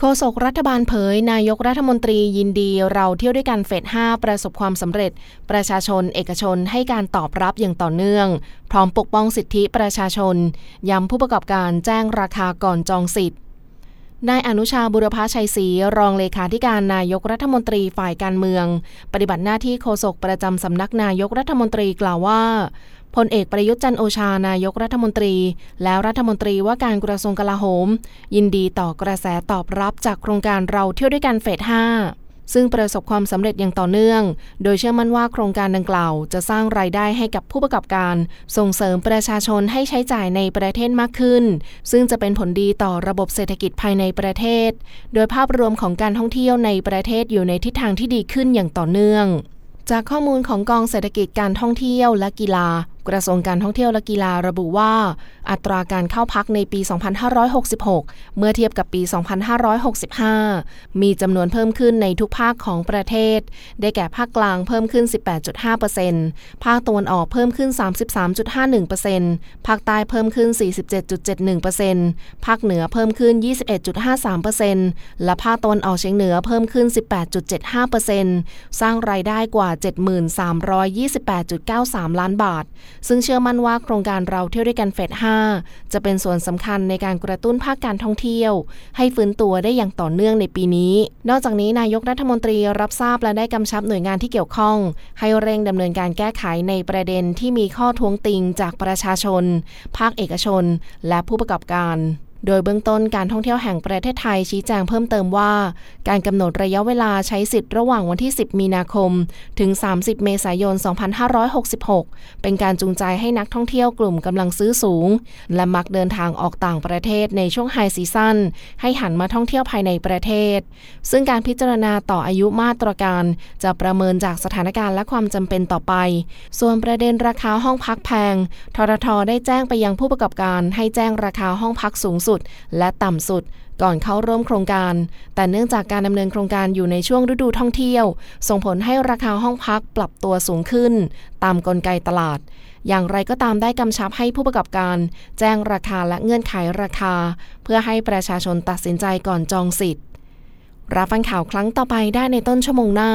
โฆษกรัฐบาลเผย นายกรัฐมนตรียินดีเราเที่ยวด้วยกันเฟส 5 ประสบความสำเร็จ ประชาชนเอกชนให้การตอบรับอย่างต่อเนื่อง พร้อมปกป้องสิทธิประชาชน ย้ำผู้ประกอบการแจ้งราคาก่อนจองสิทธิ์นายอนุชาบุรพชัยศรีรองเลขาธิการนายกรัฐมนตรีฝ่ายการเมือง ปฏิบัติหน้าที่โฆษกประจำสำนักนายกรัฐมนตรีกล่าวว่า พลเอกประยุทธ์จันโอชานายกรัฐมนตรี แล้วรัฐมนตรีว่าการกระทรวงกลาโหม ยินดีต่อกระแสตอบรับจากโครงการเราเที่ยวด้วยกันเฟส 5 ซึ่งประสบความสำเร็จอย่างต่อเนื่อง โดยเชื่อมั่นว่าโครงการดังกล่าว จะสร้างรายได้ให้กับผู้ประกอบการ ส่งเสริมประชาชนให้ใช้จ่ายในประเทศมากขึ้น ซึ่งจะเป็นผลดีต่อระบบเศรษฐกิจภายในประเทศ โดยภาพรวมของการท่องเที่ยวในประเทศอยู่ในทิศทางที่ดีขึ้นอย่างต่อเนื่องจากข้อมูลของกองเศรษฐกิจการท่องเที่ยวและกีฬา กระทรวงการท่องเที่ยวและกีฬาระบุว่า อัตราการเข้าพักในปี 2566 เมื่อเทียบกับปี 2565 มีจำนวนเพิ่มขึ้นในทุกภาคของประเทศ ได้แก่ภาคกลางเพิ่มขึ้น 18.5%ภาคตะวันออกเพิ่มขึ้น 33.51%ภาคใต้เพิ่มขึ้น 47.71%ภาคเหนือเพิ่มขึ้น 21.53%และภาคตะวันออกเฉียงเหนือเพิ่มขึ้น 18.75%สร้างรายได้กว่า 7328.93 ล้านบาทซึ่งเชื่อมั่นว่าโครงการเราเที่ยวด้วยกันเฟส 5 จะเป็นส่วนสำคัญในการกระตุ้นภาคการท่องเที่ยว ให้ฟื้นตัวได้อย่างต่อเนื่องในปีนี้ นอกจากนี้นายกรัฐมนตรีรับทราบและได้กำชับหน่วยงานที่เกี่ยวข้อง ให้เร่งดำเนินการแก้ไขในประเด็นที่มีข้อท้วงติงจากประชาชน ภาคเอกชน และผู้ประกอบการ โดยเบื้องต้นการท่องเที่ยวแห่งประเทศไทยชี้แจงเพิ่มเติมว่า การกำหนดระยะเวลาใช้สิทธิ์ระหว่างวันที่ 10 มีนาคม ถึง 30 เมษายน 2566 เป็นการจูงใจให้นักท่องเที่ยวกลุ่มกำลังซื้อสูง และมักเดินทางออกต่างประเทศในช่วงไฮซีซั่นให้หันมาท่องเที่ยวภายในประเทศ ซึ่งการพิจารณาต่ออายุมาตรการ จะประเมินจากสถานการณ์และความจำเป็นต่อไป ส่วนประเด็นราคาห้องพักแพงทรทได้แจ้งไปยังผู้ประกอบการให้แจ้งราคาห้องพักสูงสุดและต่ำสุดก่อนเข้าร่วมโครงการ แต่เนื่องจากการดำเนินโครงการอยู่ในช่วงฤดูท่องเที่ยว ส่งผลให้ราคาห้องพักปรับตัวสูงขึ้น ตามกลไกตลาด อย่างไรก็ตามได้กำชับให้ผู้ประกอบการ แจ้งราคาและเงื่อนไขราคา เพื่อให้ประชาชนตัดสินใจก่อนจองสิทธิ์ รับฟังข่าวครั้งต่อไปได้ในต้นชั่วโมงหน้า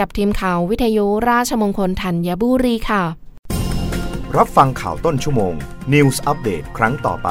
กับทีมข่าววิทยุราชมงคลธัญบุรีค่ะ รับฟังข่าวต้นชั่วโมง News Update ครั้งต่อไป